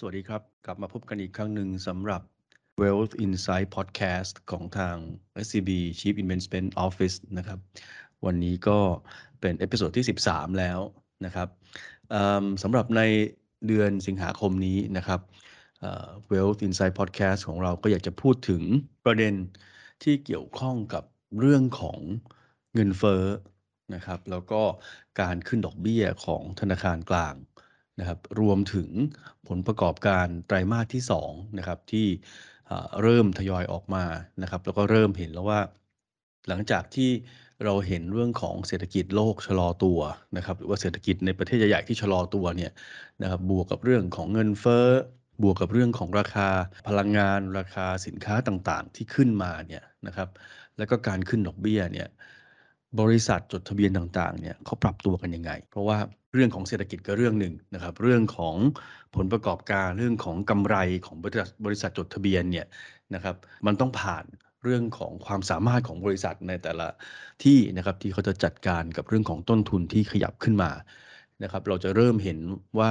สวัสดีครับ กลับมาพบกันอีกครั้งหนึ่งสำหรับ Wealth Insight Podcast ของทาง SCB Chief Investment Office นะครับ วันนี้ก็เป็น episode ที่ 13 แล้วนะครับสำหรับในเดือนสิงหาคมนี้นะครับ Wealth Insight Podcast ของเราก็อยากจะพูดถึงประเด็นที่เกี่ยวข้องกับเรื่องของเงินเฟ้อนะครับ แล้วก็การขึ้นดอกเบี้ยของธนาคารกลาง นะครับรวมถึงผลประกอบการไตรมาสที่2นะครับที่เริ่มทยอยออกมานะครับ แล้วก็เริ่มเห็นแล้วว่า หลังจากที่เราเห็นเรื่องของเศรษฐกิจโลกชะลอตัวนะครับ หรือว่าเศรษฐกิจในประเทศใหญ่ๆที่ชะลอตัวเนี่ยนะครับบวกกับเรื่องของเงินเฟ้อบวกกับเรื่องของราคาพลังงานราคาสินค้าต่างๆ ที่ขึ้นมาเนี่ยนะครับแล้วก็การขึ้นดอกเบี้ยเนี่ยบริษัทจดทะเบียนต่างๆเนี่ยเขาปรับตัวกันยังไง เพราะว่า เรื่องของเศรษฐกิจก็เรื่องหนึ่งนะครับ เรื่องของผลประกอบการเรื่องของกำไรของบริษัทบริษัทจดทะเบียนเนี่ยนะครับ มันต้องผ่านเรื่องของความสามารถของบริษัทในแต่ละที่นะครับที่เขาจะจัดการกับเรื่องของต้นทุนที่ขยับขึ้นมานะครับ เราจะเริ่มเห็นว่า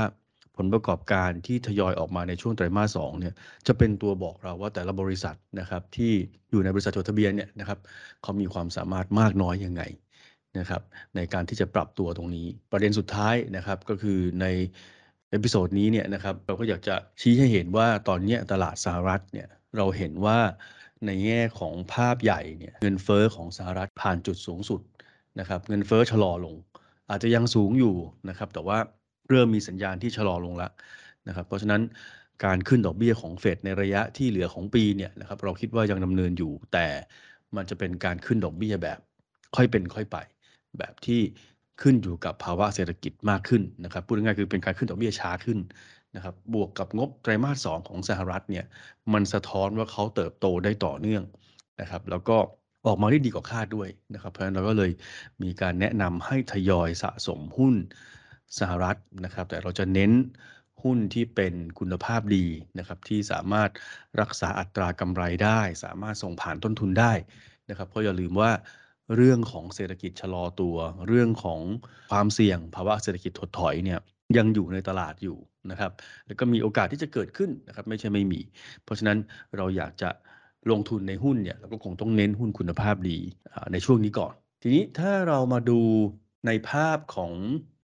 ผลประกอบการที่ทยอยออกมาในช่วงไตรมาสสองเนี่ยจะเป็นตัวบอกเราว่าแต่ละบริษัทนะครับที่อยู่ในบริษัทจดทะเบียนเนี่ยนะครับเขามีความสามารถมากน้อยยังไง นะครับในการที่จะปรับตัวตรงนี้ ประเด็นสุดท้ายนะครับก็คือใน episode นี้เนี่ยนะครับเราก็อยากจะชี้ให้เห็นว่าตอนนี้ตลาดสหรัฐเนี่ยเราเห็นว่าในแง่ของภาพใหญ่เนี่ยเงินเฟ้อของสหรัฐผ่านจุดสูงสุดนะครับเงินเฟ้อชะลอลง อาจจะยังสูงอยู่นะครับแต่ว่าเริ่มมีสัญญาณที่ชะลอลงแล้วนะครับเพราะฉะนั้นการขึ้นดอกเบี้ยของเฟดในระยะที่เหลือของปีเนี่ยนะครับเราคิดว่ายังดำเนินอยู่ แต่มันจะเป็นการขึ้นดอกเบี้ยแบบค่อยเป็นค่อยไป แบบที่ขึ้นอยู่กับภาวะเศรษฐกิจมากขึ้นนะครับพูดง่ายๆคือเป็นการขึ้นดอกเบี้ยช้าขึ้นนะครับบวกกับงบไตรมาสสองของสหรัฐเนี่ยมันสะท้อนว่าเขาเติบโตได้ต่อเนื่องนะครับ แล้วก็ออกมาได้ดีกว่าคาดด้วยนะครับ เพราะฉะนั้นเราก็เลยมีการแนะนำให้ทยอยสะสมหุ้นสหรัฐนะครับ แต่เราจะเน้นหุ้นที่เป็นคุณภาพดีนะครับที่สามารถรักษาอัตรากำไรได้ สามารถส่งผ่านต้นทุนได้นะครับ เพราะอย่าลืมว่า เรื่องของเศรษฐกิจชะลอตัว เรื่องของความเสี่ยงภาวะเศรษฐกิจถดถอยเนี่ยยังอยู่ในตลาดอยู่นะครับ แล้วก็มีโอกาสที่จะเกิดขึ้นนะครับ ไม่ใช่ไม่มี เพราะฉะนั้นเราอยากจะลงทุนในหุ้นเนี่ยเราก็คงต้องเน้นหุ้นคุณภาพดีในช่วงนี้ก่อน ทีนี้ถ้าเรามาดูในภาพของ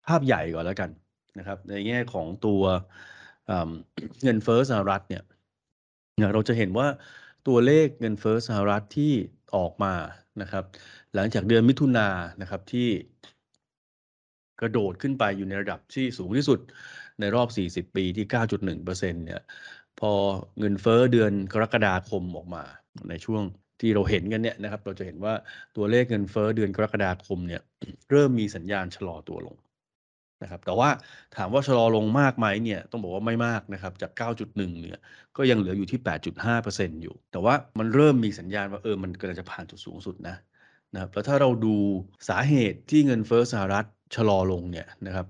ภาพใหญ่ก่อนแล้วกันนะครับ ในแง่ของตัวเงินเฟ้อสหรัฐเนี่ยเราจะเห็นว่าตัวเลขเงินเฟ้อสหรัฐที่ ออกมานะครับ หลังจากเดือนมิถุนายนนะครับที่กระโดดขึ้นไปอยู่ในระดับที่สูงที่สุดในรอบ 40 ปีที่ 9.1%เนี่ยพอเงินเฟ้อเดือนกรกฎาคมออกมาในช่วงที่เราเห็นกันเนี่ยนะครับ เราจะเห็นว่าตัวเลขเงินเฟ้อเดือนกรกฎาคมเนี่ยเริ่มมีสัญญาณชะลอตัวลง นะครับแต่ว่าถามว่าชะลอลงมากไหมเนี่ยต้องบอกว่าไม่มากนะครับจาก 9.1 เนี่ยก็ยังเหลืออยู่ที่ 8.5%อยู่ แต่ว่ามันเริ่มมีสัญญาณว่าเออมันกำลังจะผ่านจุดสูงสุดนะนะครับแล้วถ้าเราดูสาเหตุที่เงินเฟ้อสหรัฐชะลอลงเนี่ยนะครับ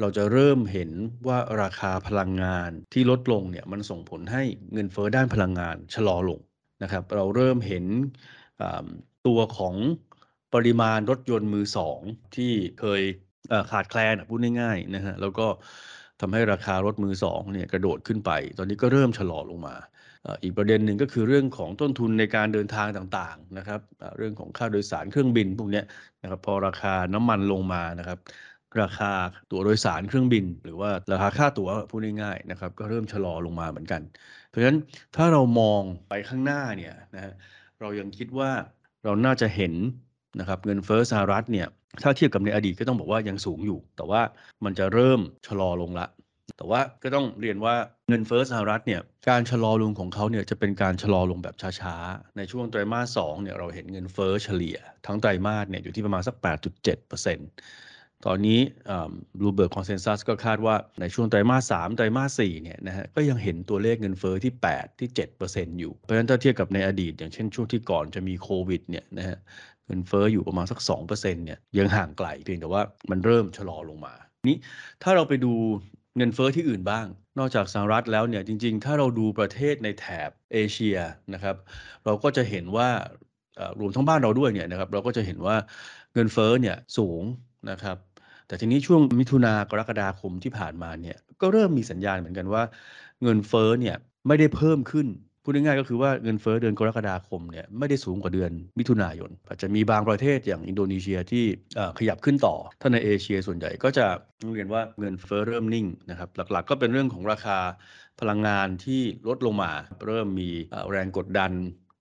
เราจะเริ่มเห็นว่าราคาพลังงานที่ลดลงเนี่ยมันส่งผลให้เงินเฟ้อด้านพลังงานชะลอลงนะครับเราเริ่มเห็นตัวของปริมาณรถยนต์มือสองที่เคย ขาดแคลนพูดง่ายๆนะฮะแล้วก็ทำให้ราคารถมือสองเนี่ยกระโดดขึ้นไป ตอนนี้ก็เริ่มชะลอลงมา อีกประเด็นหนึ่งก็คือเรื่องของต้นทุนในการเดินทางต่างๆนะครับเรื่องของค่าโดยสารเครื่องบินพวกนี้นะครับพอราคาน้ำมันลงมานะครับราคาตั๋วโดยสารเครื่องบิน หรือว่าราคาค่าตั๋วพูดง่ายๆนะครับก็เริ่มชะลอลงมาเหมือนกัน เพราะฉะนั้นถ้าเรามองไปข้างหน้าเนี่ยนะฮะเรายังคิดว่าเราน่าจะเห็น นะครับเงินเฟ้อสหรัฐเนี่ยถ้าเทียบกับในอดีตก็ต้องบอกว่ายังสูงอยู่ แต่ว่ามันจะเริ่มชะลอลงละ แต่ว่าก็ต้องเรียนว่าเงินเฟ้อสหรัฐเนี่ยการชะลอลงของเขาเนี่ยจะเป็นการชะลอลงแบบช้าๆ ในช่วงไตรมาสสองเนี่ยเราเห็นเงินเฟ้อเฉลี่ย ทั้งไตรมาสเนี่ยอยู่ที่ประมาณสัก 8.7%ตอนนี้ Bloomberg consensus ก็คาดว่าในช่วงไตรมาสสามไตรมาสสี่เนี่ยนะฮะก็ยังเห็นตัวเลขเงินเฟ้อที่ 8 ที่ 7%อยู่ เพราะฉะนั้นถ้าเทียบกับในอดีต อย่างเช่นช่วงที่ก่อนจะมีโควิดเนี่ยนะฮะ เงินเฟ้ออยู่ประมาณสัก2%เนี่ยยังห่างไกลเพียงแต่ว่ามันเริ่มชะลอลงมา นี้ถ้าเราไปดูเงินเฟอ้อที่อื่นบ้าง นอกจากสหรัฐแล้วเนี่ยจริง ๆ ถ้าเราดูประเทศในแถบเอเชียนะครับเราก็จะเห็นว่ารวมทั้งบ้านเราด้วยเนี่ยนะครับเราก็จะเห็นว่าเงินเฟอ้อเนี่ยสูงนะครับแต่ทีนี้ช่วงมิถุนากรกฎาคมที่ผ่านมาเนี่ยก็เริ่มมีสัญญาณเหมือนกันว่า เงินเฟ้อเนี่ยไม่ได้เพิ่มขึ้น พูดง่ายๆก็คือว่าเงินเฟ้อเดือนกรกฎาคมเนี่ยไม่ได้สูงกว่าเดือนมิถุนายน อาจจะมีบางประเทศอย่างอินโดนีเซียที่ขยับขึ้นต่อ ถ้าในเอเชียส่วนใหญ่ก็จะเรียนว่าเงินเฟ้อเริ่มนิ่งนะครับ หลักๆ ก็เป็นเรื่องของราคาพลังงานที่ลดลงมา เริ่มมีแรงกดดัน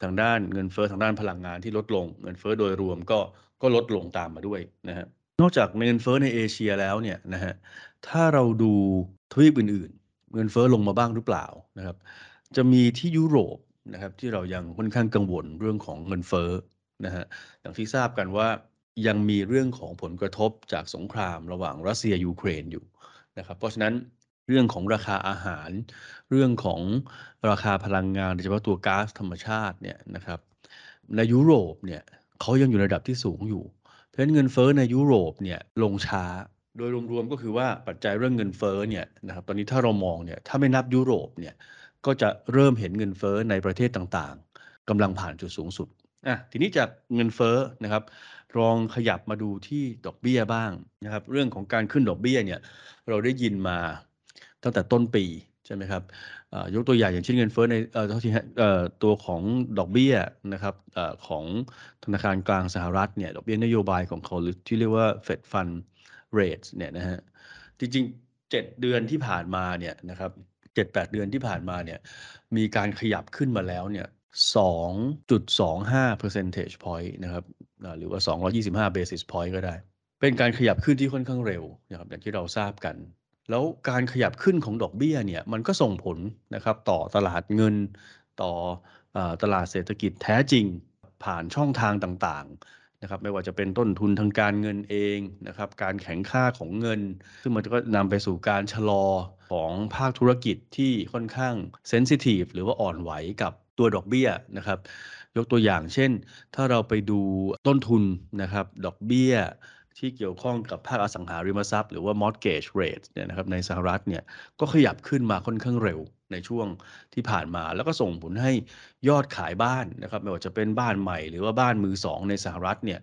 ทางด้านเงินเฟ้อทางด้านพลังงานที่ลดลง เงินเฟ้อโดยรวมก็ก็ลดลงตามมาด้วยนะฮะนอกจากเงินเฟ้อในเอเชียแล้วเนี่ยนะฮะถ้าเราดูทวีปอื่น ๆ เงินเฟ้อลงมาบ้างหรือเปล่านะครับ จะมีที่ยุโรปนะครับที่เรายังค่อนข้างกังวลเรื่องของเงินเฟ้อนะฮะอย่างที่ทราบกันว่ายังมีเรื่องของผลกระทบจากสงครามระหว่างรัสเซียยูเครนอยู่นะครับเพราะฉะนั้นเรื่องของราคาอาหาร เรื่องของราคาพลังงานโดยเฉพาะตัวก๊าซธรรมชาติเนี่ยนะครับในยุโรปเนี่ยเขายังอยู่ในระดับที่สูงอยู่ เพราะฉะนั้นเงินเฟ้อในยุโรปเนี่ยลงช้าโดยรวมๆก็คือว่าปัจจัยเรื่องเงินเฟ้อเนี่ยนะครับตอนนี้ถ้าเรามองเนี่ยถ้าไม่นับยุโรปเนี่ย ก็จะเริ่มเห็นเงินเฟ้อในประเทศต่างๆกำลังผ่านจุดสูงสุดอะทีนี้จากเงินเฟ้อนะครับลองขยับมาดูที่ดอกเบี้ยบ้างนะครับ เรื่องของการขึ้นดอกเบี้ยเนี่ยเราได้ยินมาตั้งแต่ต้นปีใช่ไหมครับยกตัวอย่างอย่างเช่นเงินเฟ้อในเอ่อทีตัวของดอกเบี้ยนะครับอของธนาคารกลางสหรัฐเนี่ยดอกเบี้ยนโยบายของเขาหรือที่เรียกว่า Fed Fund Rate เนี่ยนะฮะจริงๆ 7 เดือนที่ผ่านมาเนี่ยนะครับ 7-8เดือนที่ผ่านมาเนี่ยมีการขยับขึ้นมาแล้วเนี่ย2.25 percentage point นะครับหรือว่า 225 basis point ก็ได้ เป็นการขยับขึ้นที่ค่อนข้างเร็วนะครับอย่างที่เราทราบกัน แล้วการขยับขึ้นของดอกเบี้ยเนี่ยมันก็ส่งผลนะครับต่อตลาดเงินต่ออตลาดเศรษฐกิจแท้จริงผ่านช่องทางต่างๆ นะครับไม่ว่าจะเป็นต้นทุนทางการเงินเองนะครับการแข็งค่าของเงิน ซึ่งมันก็นำไปสู่การชะลอของภาคธุรกิจที่ค่อนข้างเซนซิทีฟหรือว่าอ่อนไหวกับตัวดอกเบี้ยนะครับ ยกตัวอย่างเช่น ถ้าเราไปดูต้นทุนนะครับดอกเบี้ย ที่เกี่ยวข้องกับภาคอสังหาริมทรัพย์หรือว่า mortgage rate เนี่ยนะครับในสหรัฐเนี่ยก็ขยับขึ้นมาค่อนข้างเร็วในช่วงที่ผ่านมา แล้วก็ส่งผลให้ยอดขายบ้านนะครับไม่ว่าจะเป็นบ้านใหม่หรือว่าบ้านมือสองในสหรัฐเนี่ย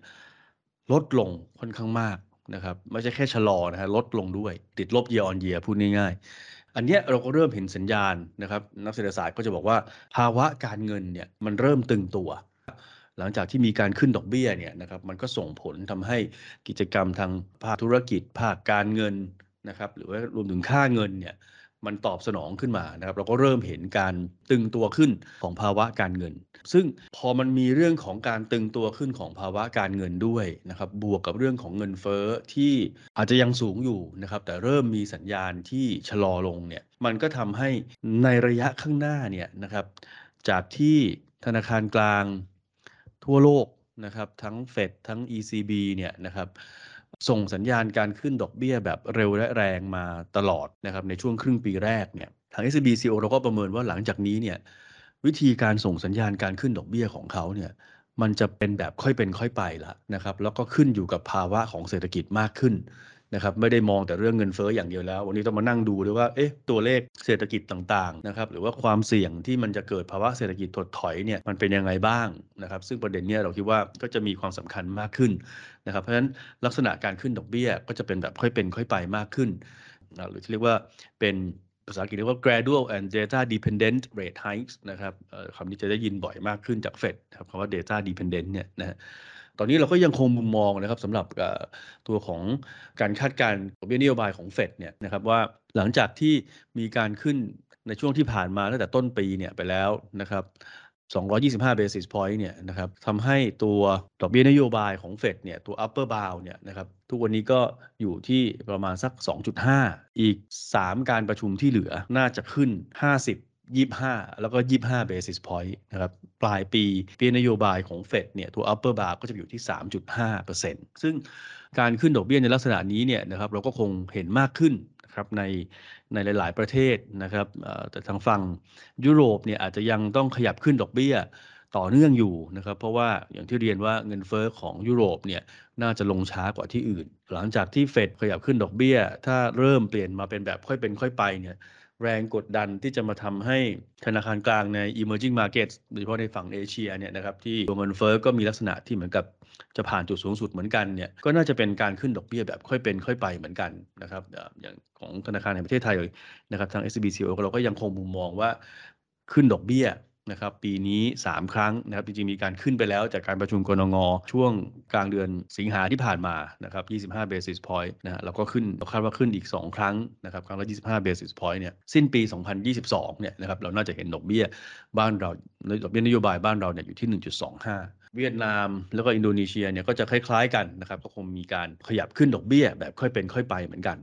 ลดลงค่อนข้างมากนะครับไม่ใช่แค่ชะลอนะฮะลดลงด้วย ติดลบ year on year พูดง่ายๆ อันนี้เราก็เริ่มเห็นสัญญาณนะครับนักเศรษฐศาสตร์ก็จะบอกว่าภาวะการเงินเนี่ยมันเริ่มตึงตัว หลังจากที่มีการขึ้นดอกเบี้ยเนี่ยนะครับมันก็ส่งผลทำให้กิจกรรมทางภาคธุรกิจ ภาคการเงินนะครับหรือว่ารวมถึงค่าเงินเนี่ยมันตอบสนองขึ้นมานะครับเราก็เริ่มเห็นการตึงตัวขึ้นของภาวะการเงิน ซึ่งพอมันมีเรื่องของการตึงตัวขึ้นของภาวะการเงินด้วยนะครับบวกกับเรื่องของเงินเฟ้อที่อาจจะยังสูงอยู่นะครับแต่เริ่มมีสัญญาณที่ชะลอลงเนี่ยมันก็ทำให้ในระยะข้างหน้าเนี่ยนะครับจากที่ธนาคารกลาง ทั่วโลกนะครับทั้งเฟดทั้ง ECB เนี่ยนะครับส่งสัญญาณการขึ้นดอกเบี้ยแบบเร็วและแรงมาตลอดนะครับในช่วงครึ่งปีแรกเนี่ยทาง SBCO เราก็ประเมินว่าหลังจากนี้เนี่ยวิธีการส่งสัญญาณการขึ้นดอกเบี้ยของเขาเนี่ยมันจะเป็นแบบค่อยเป็นค่อยไปละนะครับแล้วก็ขึ้นอยู่กับภาวะของเศรษฐกิจมากขึ้น นะครับไม่ได้มองแต่เรื่องเงินเฟ้ออย่างเดียวแล้ว วันนี้ต้องมานั่งดูด้วยว่าเอ๊ะตัวเลขเศรษฐกิจต่างๆนะครับหรือว่าความเสี่ยงที่มันจะเกิดภาวะเศรษฐกิจถดถอยเนี่ยมันเป็นยังไงบ้างนะครับซึ่งประเด็นเนี้ยเราคิดว่าก็จะมีความสำคัญมากขึ้นนะครับเพราะฉะนั้นลักษณะการขึ้นดอกเบี้ยก็จะเป็นแบบค่อยเป็นค่อยไปมากขึ้นนะหรือที่เรียกว่าเป็นภาษาอังกฤษเรียกว่า gradual and data dependent rate hikes นะครับคำนี้จะได้ยินบ่อยมากขึ้นจากเฟดครับคำว่า data dependent เนี่ยนะ ตอนนี้เราก็ยังคงมุมมองนะครับสำหรับตัวของการคาดการณ์ดอกเบี้ยนโยบายของเฟดเนี่ยนะครับว่าหลังจากที่มีการขึ้นในช่วงที่ผ่านมาตั้งแต่ต้นปีเนี่ยไปแล้วนะครับ225 basis point เนี่ยนะครับทำให้ตัวดอกเบี้ยนโยบายของเฟดเนี่ยตัว upper bound เนี่ยนะครับทุกวันนี้ก็อยู่ที่ประมาณสัก 2.5 อีก 3 การประชุมที่เหลือน่าจะขึ้น 50 25 แล้วก็ 25 basis point นะครับ ปลายปีเปียนโยบายของเฟดเนี่ยตัว upper bar ก็จะอยู่ที่ 3.5%ซึ่งการขึ้นดอกเบี้ยในลักษณะนี้เนี่ยนะครับเราก็คงเห็นมากขึ้นครับในในหลาย ๆ ประเทศนะครับแต่ทางฝั่งยุโรปเนี่ยอาจจะยังต้องขยับขึ้นดอกเบี้ยต่อเนื่องอยู่นะครับ เพราะว่าอย่างที่เรียนว่าเงินเฟอ้อของยุโรปเนี่ยน่าจะลงช้ากว่าที่อื่น หลังจากที่เฟดขยับขึ้นดอกเบี้ย ถ้าเริ่มเปลี่ยนมาเป็นแบบค่อยเป็นค่อยไปเนี่ย แรงกดดันที่จะมาทำให้ธนาคารกลางใน emerging markets โดยเฉพาะในฝั่งเอเชียเนี่ยนะครับที่ตัวเงินเฟ้อก็มีลักษณะที่เหมือนกับจะผ่านจุดสูงสุดเหมือนกันเนี่ยก็น่าจะเป็นการขึ้นดอกเบี้ยแบบค่อยเป็นค่อยไปเหมือนกันนะครับอย่างของธนาคารแห่งประเทศไทยนะครับทาง SCBCO เราก็ยังคงมุมมองว่าขึ้นดอกเบี้ย นะครับปีนี้ 3 ครั้งนะครับจริงๆมีการขึ้นไปแล้วจากการประชุมกรงงช่วงกลางเดือนสิงหาที่ผ่านมานะครับ25 basis point นะเราก็ขึ้นเราคาดว่าขึ้นอีก 2 ครั้งนะครับครั้งละ25 basis point เนี่ยสิ้นปี 2022เนี่ยนะครับเราน่าจะเห็นดอกเบี้ยบ้านเราดอกเบี้ยนโยบายบ้านเราเนี่ยอยู่ที่ 1.25เวียดนามแล้วก็อินโดนีเซียเนี่ยก็จะคล้ายๆกันนะครับก็คงมีการขยับขึ้นดอกเบี้ยแบบค่อยเป็นค่อยไปเหมือนกัน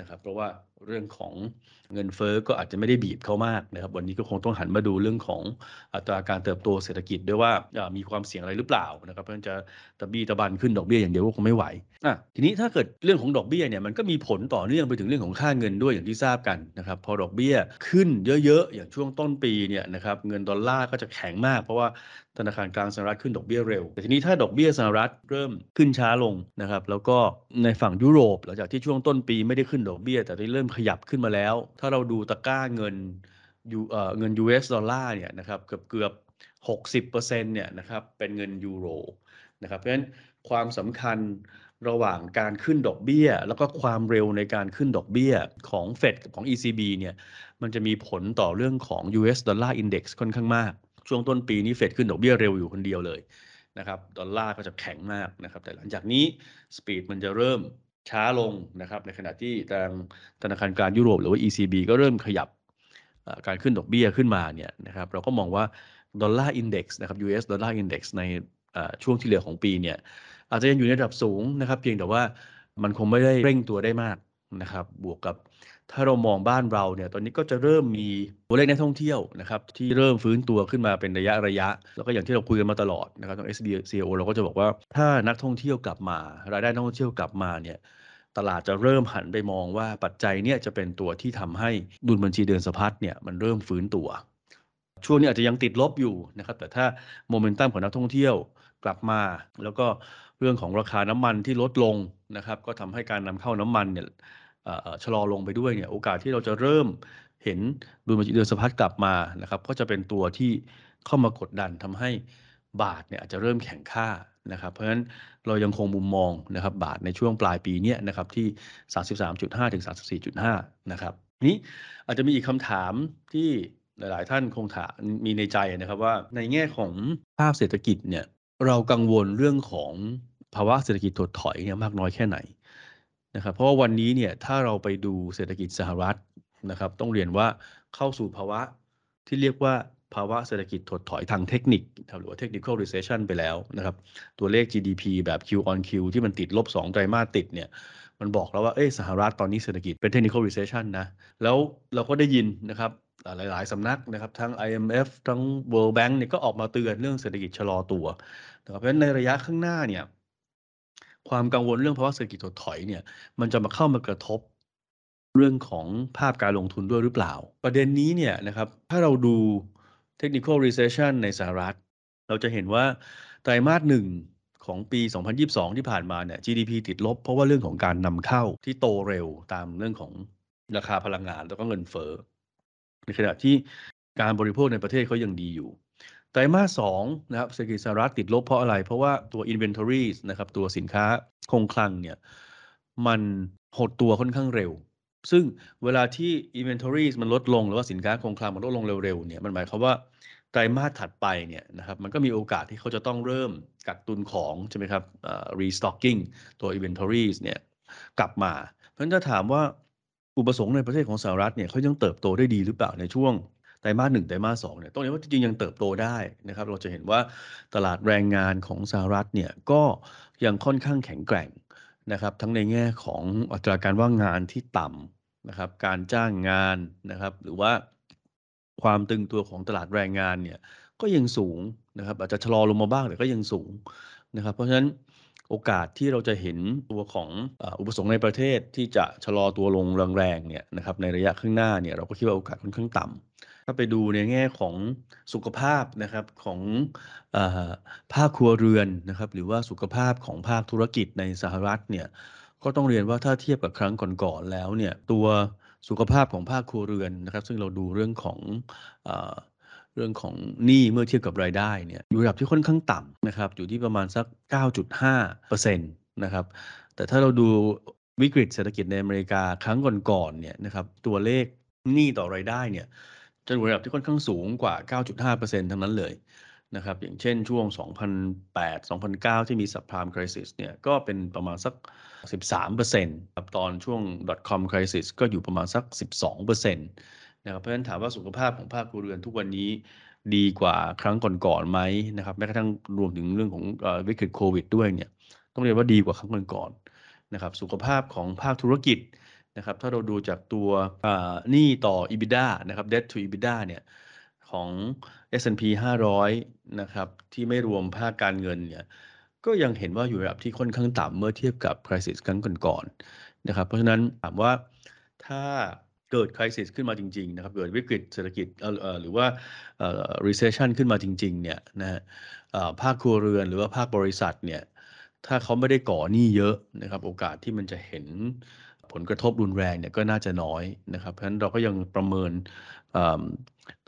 นะครับเพราะว่า เรื่องของเงินเฟอ้อก็อาจจะไม่ได้บีบเขามากนะครับ วันนี้ก็คงต้องหันมาดูเรื่องของอัตราการเติบโตเศรษฐกิจด้วยว่ามีความเสี่ยงอะไรหรือเปล่านะครับเพราะฉะนั้นจะตะบี้ตะบันขึ้นดอกเบี้ยอย่างเดียวก็คงไม่ไหวอะทีนี้ถ้าเกิดเรื่องของดอกเบี้ยเนี่ยมันก็มีผลต่อเนื่องไปถึงเรื่องของค่าเงินด้วยอย่างที่ทราบกันนะครับ พอดอกเบี้ยขึ้นเยอะๆอย่างช่วงต้นปีเนี่ยนะครับเงินดอลลาร์ก็จะแข็งมาก เพราะว่าธนาคารกลางสหรัฐขึ้นดอกเบี้ยเร็ว แต่ทีนี้ถ้าดอกเบี้ยสหรัฐเริ่มขึ้นช้าลงนะครับแล้วก็ในฝั่งยุโรปหลังจากที่ช่วงต้นปีไม่ได้ขึ้นดอกเบี้ยแต่ได้เริ่มขยับขึ้นมาแล้ว ถ้าเราดูตะกร้าเงินยูเอ่อเงิน US ดอลลาร์เนี่ยนะครับเกือบเกือบ 60%เนี่ยนะครับเป็นเงินยูโรนะครับเพราะฉะนั้นความสำคัญระหว่างการขึ้นดอกเบี้ย แล้วก็ความเร็วในการขึ้นดอกเบี้ยของเฟดของ ECB เนี่ยมันจะมีผลต่อเรื่องของ US ดอลลาร์อินด็กซ์ค่อนข้างมาก ช่วงต้นปีนี้เฟดขึ้นดอกเบี้ยเร็วอยู่คนเดียวเลยนะครับดอลลาร์ก็จะแข็งมากนะครับแต่หลังจากนี้ speed มันจะเริ่ม ช้าลงนะครับ ในขณะที่ทางธนาคารกลางยุโรปหรือว่า ECB ก็เริ่มขยับการขึ้นดอกเบี้ยขึ้นมาเนี่ยนะครับเราก็มองว่า Dollar Index นะครับ US ดอลลาร์อินเด็กซ์ในช่วงที่เหลือของปีเนี่ยอาจจะยังอยู่ในระดับสูงนะครับ เพียงแต่ว่ามันคงไม่ได้เร่งตัวได้มากนะครับ บวกกับ ถ้าเรามองบ้านเราเนี่ยตอนนี้ก็จะเริ่มมีตัวเลขนักท่องเที่ยวนะครับที่เริ่มฟื้นตัวขึ้นมาเป็นระยะระยะ แล้วก็อย่างที่เราคุยกันมาตลอดนะครับทาง SBCO เราก็จะบอกว่าถ้านักท่องเที่ยวกลับมา รายได้นักท่องเที่ยวกลับมาเนี่ยตลาดจะเริ่มหันไปมองว่าปัจจัยเนี่ยจะเป็นตัวที่ทำให้ดุลบัญชีเดินสะพัดเนี่ยมันเริ่มฟื้นตัว ช่วงนี้อาจจะยังติดลบอยู่นะครับแต่ถ้าโมเมนตัมของนักท่องเที่ยวกลับมา แล้วก็เรื่องของราคาน้ำมันที่ลดลงนะครับก็ทำให้การนำเข้าน้ำมันเนี่ย ชะลอลงไปด้วยเนี่ยโอกาสที่เราจะเริ่มเห็นดุลบัญชีเดินสะพัดกลับมานะครับ ก็จะเป็นตัวที่เข้ามากดดันทำให้บาทเนี่ยอาจจะเริ่มแข็งค่านะครับ เพราะฉะนั้นเรายังคงมุมมองนะครับบาทในช่วงปลายปีนี้นะครับที่ 33.5 ถึง 34.5 นะครับนี้อาจจะมีอีกคำถามที่หลาย ๆ ท่านคงถามมีในใจนะครับว่าในแง่ของภาพเศรษฐกิจเนี่ยเรากังวลเรื่องของภาวะเศรษฐกิจถดถอยเนี่ยมากน้อยแค่ไหน นะครับเพราะว่าวันนี้เนี่ยถ้าเราไปดูเศรษฐกิจสหรัฐนะครับ ต้องเรียนว่าเข้าสู่ภาวะที่เรียกว่าภาวะเศรษฐกิจถดถอยทางเทคนิคหรือว่า technical recession ไปแล้วนะครับ ตัวเลข GDP แบบ Q on Q ที่มันติดลบ 2 ไตรมาสติดเนี่ย มันบอกแล้วว่าเอ้สหรัฐตอนนี้เศรษฐกิจเป็น technical recession นะ แล้วเราก็ได้ยินนะครับหลายๆสำนักนะครับทั้ง IMF ทั้ง World Bank เนี่ยก็ออกมาเตือนเรื่องเศรษฐกิจชะลอตัวนะครับเพราะฉะนั้นในระยะข้างหน้าเนี่ย ความกังวลเรื่องภาวะเศรษฐกิจถดถอยเนี่ย มันจะมาเข้ามากระทบเรื่องของภาพการลงทุนด้วยหรือเปล่า ประเด็นนี้เนี่ยนะครับ ถ้าเราดู technical recession ในสหรัฐ เราจะเห็นว่าไตรมาสหนึ่งของปี 2022 ที่ผ่านมาเนี่ย GDP ติดลบ เพราะว่าเรื่องของการนำเข้าที่โตเร็วตามเรื่องของราคาพลังงานแล้วก็เงินเฟ้อในขณะที่การบริโภคในประเทศเขายังดีอยู่ ไตรมาสสองนะครับเศรษฐกิจสหรัฐติดลบเพราะอะไร เพราะว่าตัว inventory นะครับตัวสินค้าคงคลังเนี่ยมันหดตัวค่อนข้างเร็ว ซึ่งเวลาที่ inventory มันลดลง หรือว่าสินค้าคงคลังมันลดลงเร็วๆเนี่ยมันหมายความว่าไตรมาสถัดไปเนี่ยนะครับมันก็มีโอกาสที่เขาจะต้องเริ่มกักตุนของใช่ไหมครับ restocking ตัว inventory เนี่ยกลับมา เพราะฉะนั้นถ้าถามว่าอุปสงค์ในประเทศของสหรัฐเนี่ยเขายังเติบโตได้ดีหรือเปล่าในช่วง ไตรมาสหนึ่งไตรมาสสองเนี่ยต้องเรียกว่าจริงยังเติบโตได้นะครับ เราจะเห็นว่าตลาดแรงงานของสหรัฐเนี่ยก็ยังค่อนข้างแข็งแกร่งนะครับทั้งในแง่ของอัตราการว่างงานที่ต่ำนะครับการจ้างงานนะครับหรือว่าความตึงตัวของตลาดแรงงานเนี่ยก็ยังสูงนะครับอาจจะชะลอลงมาบ้างแต่ก็ยังสูงนะครับเพราะฉะนั้นโอกาสที่เราจะเห็นตัวของอุปสงค์ในประเทศที่จะชะลอตัวลงแรงๆเนี่ยนะครับในระยะข้างหน้าเนี่ยเราก็คิดว่าโอกาสค่อนข้างต่ำ ถ้าไปดูในแง่ของสุขภาพนะครับของอภาคครัวเรือนนะครับ หรือว่าสุขภาพของภาคธุรกิจในสหรัฐเนี่ยก็ต้องเรียนว่าถ้าเทียบกับครั้งก่อนๆแล้วเนี่ยตัวสุขภาพของภาคครัวเรือนนะครับ ซึ่งเราดูเรื่องของเรื่องของหนี้เมื่อเทียบกับรายได้เนี่ยอยู่ระดับที่ค่อนข้างต่ำนะครับ อยู่ที่ประมาณสัก 9.5%นะครับ แต่ถ้าเราดูวิกฤตเศรษฐกิจในอเมริกาครั้งก่อนๆเนี่ยนะครับตัวเลขหนี้ต่อรายได้เนี่ย จะอยู่ระดับที่ค่อนข้างสูงกว่า 9.5%ทั้งนั้นเลยนะครับ อย่างเช่นช่วง 2008-2009 ที่มี subprime crisis เนี่ยก็เป็นประมาณสัก 13%ครับตอนช่วง .com crisis ก็อยู่ประมาณสัก 12%นะครับเพราะฉะนั้นถามว่าสุขภาพของภาคครัวเรือนทุกวันนี้ดีกว่าครั้งก่อนๆไหมนะครับแม้กระทั่งรวมถึงเรื่องของวิกฤตโควิดด้วยเนี่ยต้องเรียกว่าดีกว่าครั้งก่อนๆนะครับสุขภาพของภาคธุรกิจ นะครับถ้าเราดูจากตัวหนี้ต่อ EBITDA นะครับ debt to EBITDA เนี่ยของ S&P 500 นะครับ ที่ไม่รวมภาคการเงินเนี่ยก็ยังเห็นว่าอยู่ระดับที่ค่อนข้างต่ำเมื่อเทียบกับคริสิสครั้งก่อนๆนะครับ เพราะฉะนั้นถามว่าถ้าเกิดคริสิสขึ้นมาจริงๆนะครับเกิดวิกฤตเศรษฐกิจหรือว่า recession ขึ้นมาจริงๆเนี่ยนะฮะภาคครัวเรือนหรือว่าภาคบริษัทเนี่ยถ้าเขาไม่ได้ก่อหนี้เยอะนะครับ โอกาสที่มันจะเห็น ผลกระทบรุนแรงเนี่ยก็น่าจะน้อยนะครับเพราะฉะนั้นเราก็ยังประเมิน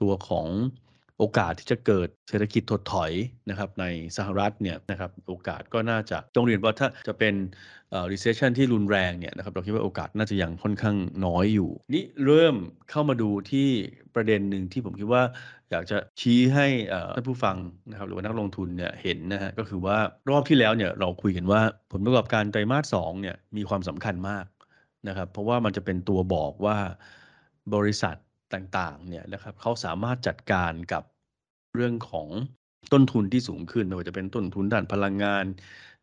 ตัวของโอกาสที่จะเกิดเศรษฐกิจถดถอยนะครับในสหรัฐเนี่ยนะครับโอกาสก็น่าจะต้องเรียนว่าถ้าจะเป็น recession ที่รุนแรงเนี่ยนะครับเราคิดว่าโอกาสน่าจะยังค่อนข้างน้อยอยู่ นี่เริ่มเข้ามาดูที่ประเด็นหนึ่งที่ผมคิดว่าอยากจะชี้ให้ท่านผู้ฟังนะครับหรือว่านักลงทุนเนี่ยเห็นนะฮะก็คือว่ารอบที่แล้วเนี่ยเราคุยกันว่าผลประกอบการไตรมาสสองเนี่ยมีความสำคัญมาก นะครับ เพราะว่ามันจะเป็นตัวบอกว่าบริษัทต่างๆเนี่ยนะครับเขาสามารถจัดการกับเรื่องของต้นทุนที่สูงขึ้นไม่ว่าจะเป็นต้นทุนด้านพลังงาน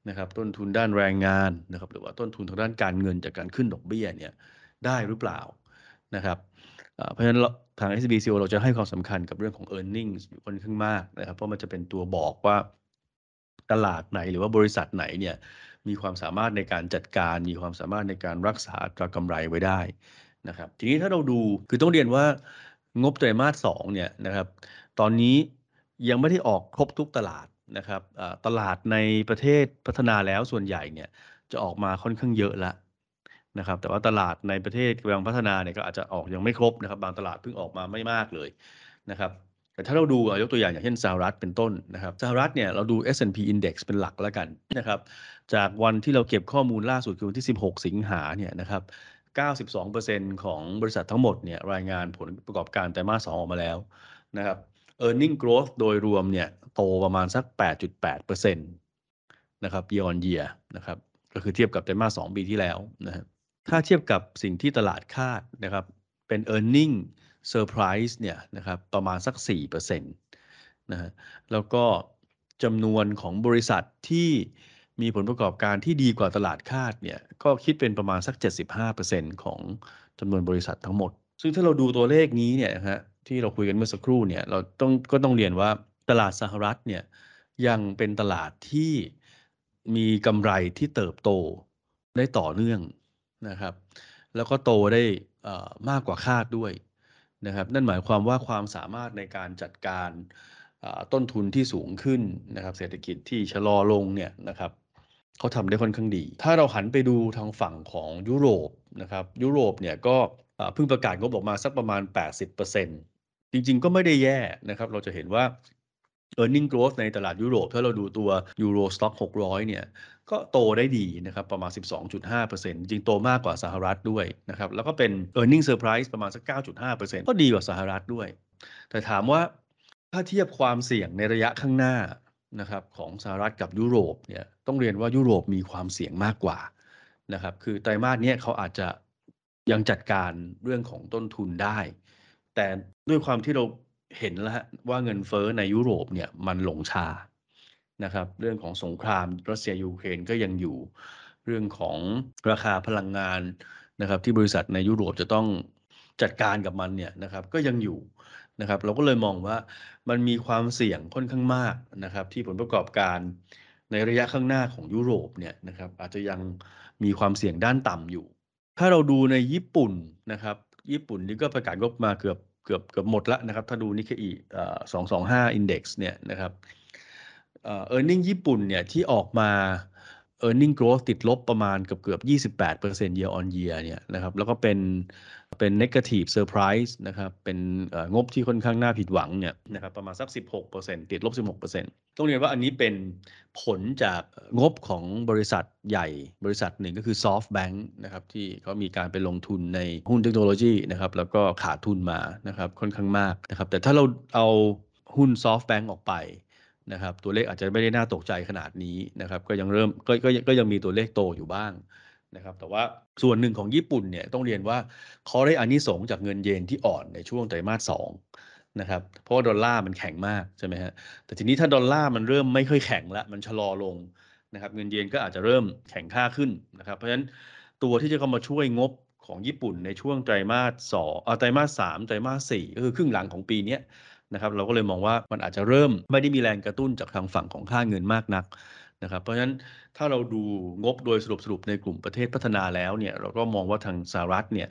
นะครับ ต้นทุนด้านแรงงานนะครับ หรือว่าต้นทุนทางด้านการเงินจากการขึ้นดอกเบี้ยเนี่ยได้หรือเปล่านะครับเพราะฉะนั้นทาง SBCO เราจะให้ความสำคัญกับเรื่องของ e a r n i n g ค่อนข้างมากนะครับ เพราะมันจะเป็นตัวบอกว่าตลาดไหนหรือว่าบริษัทไหนเนี่ย มีความสามารถในการจัดการ มีความสามารถในการรักษาตรากำไรไว้ได้นะครับ ทีนี้ถ้าเราดูคือต้องเรียนว่างบไตรมาสสองเนี่ยนะครับ ตอนนี้ยังไม่ได้ออกครบทุกตลาดนะครับตลาดในประเทศพัฒนาแล้วส่วนใหญ่เนี่ยจะออกมาค่อนข้างเยอะแล้วนะครับ แต่ว่าตลาดในประเทศกำลังพัฒนาเนี่ยก็อาจจะออกยังไม่ครบนะครับ บางตลาดเพิ่งออกมาไม่มากเลยนะครับ แต่ถ้าเราดูยกตัวอย่างอย่างเช่นสหรัฐเป็นต้นนะครับสหรัฐเนี่ยเราดู S&P Index เป็นหลักแล้วกันนะครับจากวันที่เราเก็บข้อมูลล่าสุดคือวันที่ 16 สิงหาเนี่ยนะครับ92%ของบริษัททั้งหมดเนี่ยรายงานผลประกอบการไตรมาส2ออกมาแล้วนะครับ e a r n i n g growth โดยรวมเนี่ยโตประมาณสัก 8.8%นะครับ year on year นะครับก็คือเทียบกับไตรมาส2ปีที่แล้วนะฮะถ้าเทียบกับสิ่งที่ตลาดคาดนะครับเป็น e a r n i n g เซอร์ไพรส์เนี่ยนะครับประมาณสัก4%นะฮะแล้วก็จำนวนของบริษัทที่มีผลประกอบการที่ดีกว่าตลาดคาดเนี่ยก็คิดเป็นประมาณสัก 75%ของจำนวนบริษัททั้งหมด ซึ่งถ้าเราดูตัวเลขนี้เนี่ยฮะที่เราคุยกันเมื่อสักครู่เนี่ยเราต้องก็ต้องเรียนว่าตลาดสหรัฐเนี่ยยังเป็นตลาดที่มีกำไรที่เติบโตได้ต่อเนื่องนะครับ แล้วก็โตได้มากกว่าคาดด้วย นะครับนั่นหมายความว่าความสามารถในการจัดการต้นทุนที่สูงขึ้นนะครับ เศรษฐกิจที่ชะลอลงเนี่ยนะครับเขาทำได้ค่อนข้างดี ถ้าเราหันไปดูทางฝั่งของยุโรปนะครับยุโรปเนี่ยก็เพิ่งประกาศงบออกมาสักประมาณ 80%จริงๆ ก็ไม่ได้แย่นะครับ เราจะเห็นว่า e a r n i n g growth ในตลาดยุโรป ถ้าเราดูตัว Euro Stock 600 เนี่ย ก็โตได้ดีนะครับ ประมาณ 12.5%จริงโตมากกว่าสหรัฐด้วยนะครับ แล้วก็เป็น e a r n i n g surprise ประมาณสัก 9.5%ก็ดีกว่าสหรัฐด้วย แต่ถามว่าถ้าเทียบความเสี่ยงในระยะข้างหน้านะครับของสหรัฐกับยุโรปเนี่ยต้องเรียนว่ายุโรปมีความเสี่ยงมากกว่านะครับคือไตรมาสนี้เขาอาจจะยังจัดการเรื่องของต้นทุนได้ แต่ด้วยความที่เรา เห็นแล้วว่าเงินเฟ้อในยุโรปเนี่ยมันหลงชานะครับ เรื่องของสงครามรัสเซียยูเครนก็ยังอยู่ เรื่องของราคาพลังงานนะครับ ที่บริษัทในยุโรปจะต้องจัดการกับมันเนี่ยนะครับก็ยังอยู่นะครับ เราก็เลยมองว่ามันมีความเสี่ยงค่อนข้างมากนะครับ ที่ผลประกอบการในระยะข้างหน้าของยุโรปเนี่ยนะครับ อาจจะยังมีความเสี่ยงด้านต่ำอยู่ ถ้าเราดูในญี่ปุ่นนะครับ ญี่ปุ่นนี่ก็ประกาศงบมาเกือบ เกือบเกือบหมดแล้วนะครับ ถ้าดูนิเคอีสองสองห้าอินเด็กซ์เนี่ยนะครับเออร์เน็งญี่ปุ่นเนี่ยที่ออกมา earning growth ติดลบประมาณเกือบเกือบ28% year on year เนี่ยนะครับแล้วก็เป็นเป็น negative surprise นะครับเป็นงบที่ค่อนข้างน่าผิดหวังเนี่ยนะครับประมาณสัก 16%ติดลบ 16%ต้องเรียนว่าอันนี้เป็นผลจากงบของบริษัทใหญ่บริษัทหนึ่งก็คือ SoftBank นะครับที่เขามีการไปลงทุนในหุ้นเทคโนโลยีนะครับแล้วก็ขาดทุนมานะครับค่อนข้างมากนะครับแต่ถ้าเราเอาหุ้น SoftBank ออกไป นะครับตัวเลขอาจจะไม่ได้น่าตกใจขนาดนี้นะครับก็ยังเริ่มก็ก็ก็ยังมีตัวเลขโตอยู่บ้างนะครับแต่ว่าส่วนหนึ่งของญี่ปุ่นเนี่ยต้องเรียนว่าเขาได้อานิสงจากเงินเยนที่อ่อนในช่วงไตรมาสสองนะครับเพราะว่าดอลลาร์มันแข็งมากใช่ไหมฮะแต่ทีนี้ถ้าดอลลาร์มันเริ่มไม่ค่อยแข็งละมันชะลอลงนะครับเงินเยนก็อาจจะเริ่มแข็งค่าขึ้นนะครับเพราะฉะนั้นตัวที่จะเข้ามาช่วยงบของญี่ปุ่นในช่วงไตรมาสสองไตรมาสสามไตรมาสสี่ก็คือครึ่งหลังของปีนี้ นะครับเราก็เลยมองว่ามันอาจจะเริ่มไม่ได้มีแรงกระตุ้นจากทางฝั่งของค่าเงินมากนักนะครับเพราะฉะนั้นถ้าเราดูงบโดยสรุปสรุปในกลุ่มประเทศพัฒนาแล้วเนี่ยเราก็มองว่าทางสหรัฐเนี่ย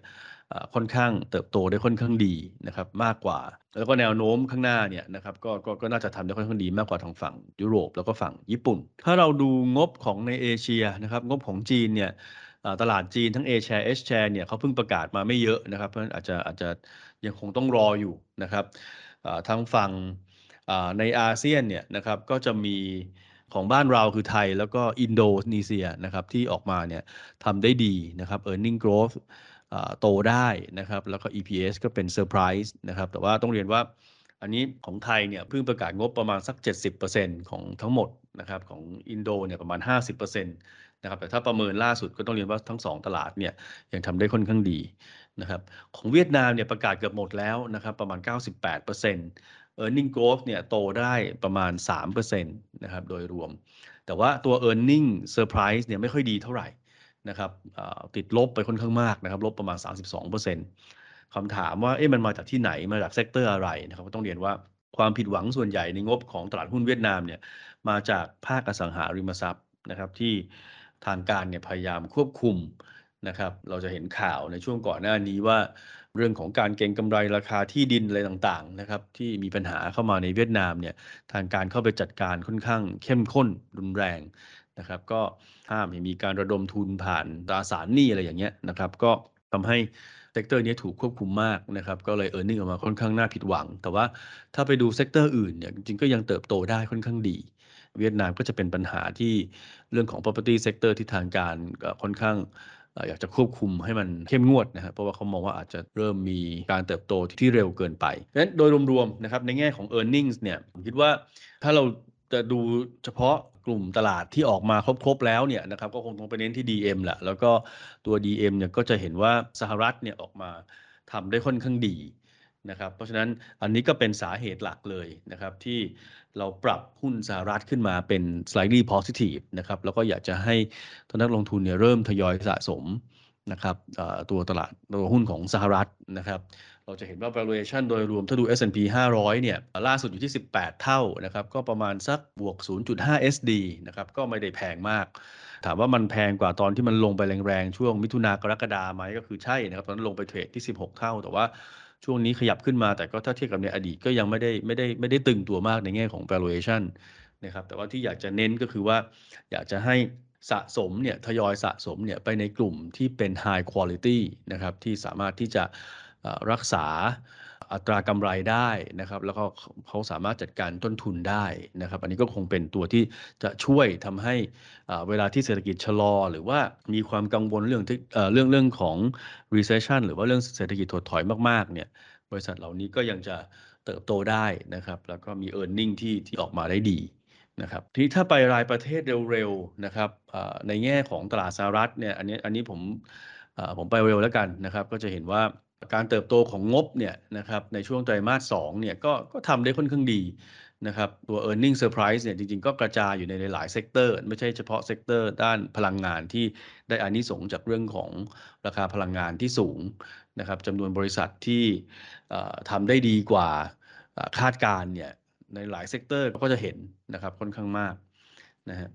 ค่อนข้างเติบโตได้ค่อนข้างดีนะครับมากกว่า แล้วก็แนวโน้มข้างหน้าเนี่ยนะครับก็ก็ก็น่าจะทำได้ค่อนข้างดีมากกว่าทางฝั่งยุโรปแล้วก็ฝั่งญี่ปุ่น ถ้าเราดูงบของในเอเชียนะครับงบของจีนเนี่ยตลาดจีนทั้ง A share H share เนี่ยเขาเพิ่งประกาศมาไม่เยอะนะครับเพราะฉะนั้นอาจจะอาจจะยังคงต้องรออยู่นะครับ ทางฝั่งในอาเซียนเนี่ยนะครับก็จะมีของบ้านเราคือไทยแล้วก็อินโดนีเซียนะครับที่ออกมาเนี่ยทำได้ดีนะครับ e a r n i n g growth โตได้นะครับแล้วก็ EPS ก็เป็นเซอร์ไพรส์นะครับแต่ว่าต้องเรียนว่าอันนี้ของไทยเนี่ยเพิ่งประกาศงบประมาณสัก 70%ของทั้งหมดนะครับของอินโดเนี่ยประมาณ 50%นะครับแต่ถ้าประเมินล่าสุดก็ต้องเรียนว่าทั้ง 2 ตลาดเนี่ยยังทำได้ค่อนข้างดี นะครับของเวียดนามเนี่ยประกาศเกือบหมดแล้วนะครับประมาณ 98% e a r n i n g growth เนี่ยโตได้ประมาณ 3%นะครับโดยรวม แต่ว่าตัว e a r n i n g surprise เนี่ยไม่ค่อยดีเท่าไหร่นะครับติดลบไปค่อนข้างมากนะครับลบประมาณ 32%คำถามว่าเอ๊ะมันมาจากที่ไหนมาจาก sector อะไรนะครับก็ต้องเรียนว่าความผิดหวังส่วนใหญ่ในงบของตลาดหุ้นเวียดนามเนี่ยมาจากภาคอสังหาริมทรัพย์นะครับที่ทางการเนี่ยพยายามควบคุม นะครับ เราจะเห็นข่าวในช่วงก่อนหน้านี้ว่าเรื่องของการเก็งกำไรราคาที่ดินอะไรต่างๆนะครับที่มีปัญหาเข้ามาในเวียดนามเนี่ยทางการเข้าไปจัดการค่อนข้างเข้มข้นรุนแรงนะครับก็ห้ามให้มีการระดมทุนผ่านตราสารหนี้อะไรอย่างเงี้ยนะครับก็ทำให้sector นี้ถูกควบคุมมากนะครับก็เลย earning ออกมาค่อนข้างน่าผิดหวัง แต่ว่าถ้าไปดู sector อื่นเนี่ยจริงก็ยังเติบโตได้ค่อนข้างดี เวียดนามก็จะเป็นปัญหาที่เรื่องของ property sector ที่ทางการค่อนข้าง อยากจะควบคุมให้มันเข้มงวดนะครับเพราะว่าเขามองว่าอาจจะเริ่มมีการเติบโตที่เร็วเกินไปดังนั้นโดยรวมๆนะครับในแง่ของ e a r n i n g เนี่ยผมคิดว่าถ้าเราจะดูเฉพาะกลุ่มตลาดที่ออกมาครบ ๆ แล้วเนี่ยนะครับก็คงต้องไปเน้นที่ DM แหละแล้วก็ตัว DM เนี่ยก็จะเห็นว่าสหรัฐเนี่ยออกมาทำได้ค่อนข้างดี นะครับ เพราะฉะนั้นอันนี้ก็เป็นสาเหตุหลักเลยนะครับที่เราปรับหุ้นสหรัฐขึ้นมาเป็น slightly positive นะครับแล้วก็อยากจะให้ทุนนักลงทุนเนี่ยเริ่มทยอยสะสมนะครับตัวตลาดตัวหุ้นของสหรัฐนะครับเราจะเห็นว่า valuation โดยรวมถ้าดู S&P 500 เนี่ยล่าสุดอยู่ที่ 18 เท่านะครับก็ประมาณสักบวก 0.5 SD นะครับก็ไม่ได้แพงมาก ถามว่ามันแพงกว่าตอนที่มันลงไปแรงๆ ช่วงมิถุนากรกฎาไหมก็คือใช่นะครับ ตอนนั้นลงไปเทรดที่ 16 เท่าแต่ว่า ช่วงนี้ขยับขึ้นมาแต่ก็ถ้าเทียบกับในอดีตก็ยังไม่ได้ไม่ได้ไม่ได้ตึงตัวมากในแง่ของ valuation นะครับแต่ว่าที่อยากจะเน้นก็คือว่า อยากจะให้สะสมเนี่ยทยอยสะสมเนี่ยไปในกลุ่มที่เป็น high quality นะครับที่สามารถที่จะรักษา อัตรากำไรได้นะครับ แล้วก็เขาสามารถจัดการต้นทุนได้นะครับ อันนี้ก็คงเป็นตัวที่จะช่วยทำให้เวลาที่เศรษฐกิจชะลอ หรือว่ามีความกังวลเรื่องเรื่องเรื่องของ recession หรือว่าเรื่องเศรษฐกิจถดถอยมากๆเนี่ยบริษัทเหล่านี้ก็ยังจะเติบโตได้นะครับ แล้วก็มี e a r n i n g ที่ที่ออกมาได้ดีนะครับทีนี้ถ้าไปรายประเทศเร็วๆนะครับในแง่ของตลาดสหรัฐเนี่ยอันนี้อันนี้ผมผมไปเร็วแล้วกันนะครับ ก็จะเห็นว่า การเติบโตของงบเนี่ยนะครับในช่วงไตรมาส2เนี่ยก็ก็ทำได้ค่อนข้างดีนะครับตัว e a r n i n g surprise เนี่ยจริงๆ ก็กระจายอยู่ในหลาย sector ไม่ใช่เฉพาะ sector ด้านพลังงานที่ได้อานิสงส์จากเรื่องของราคาพลังงานที่สูงนะครับจำนวนบริษัทที่ทำได้ดีกว่าคาดการณ์เนี่ยในหลาย sector ก็จะเห็นนะครับค่อนข้างมากนะฮะ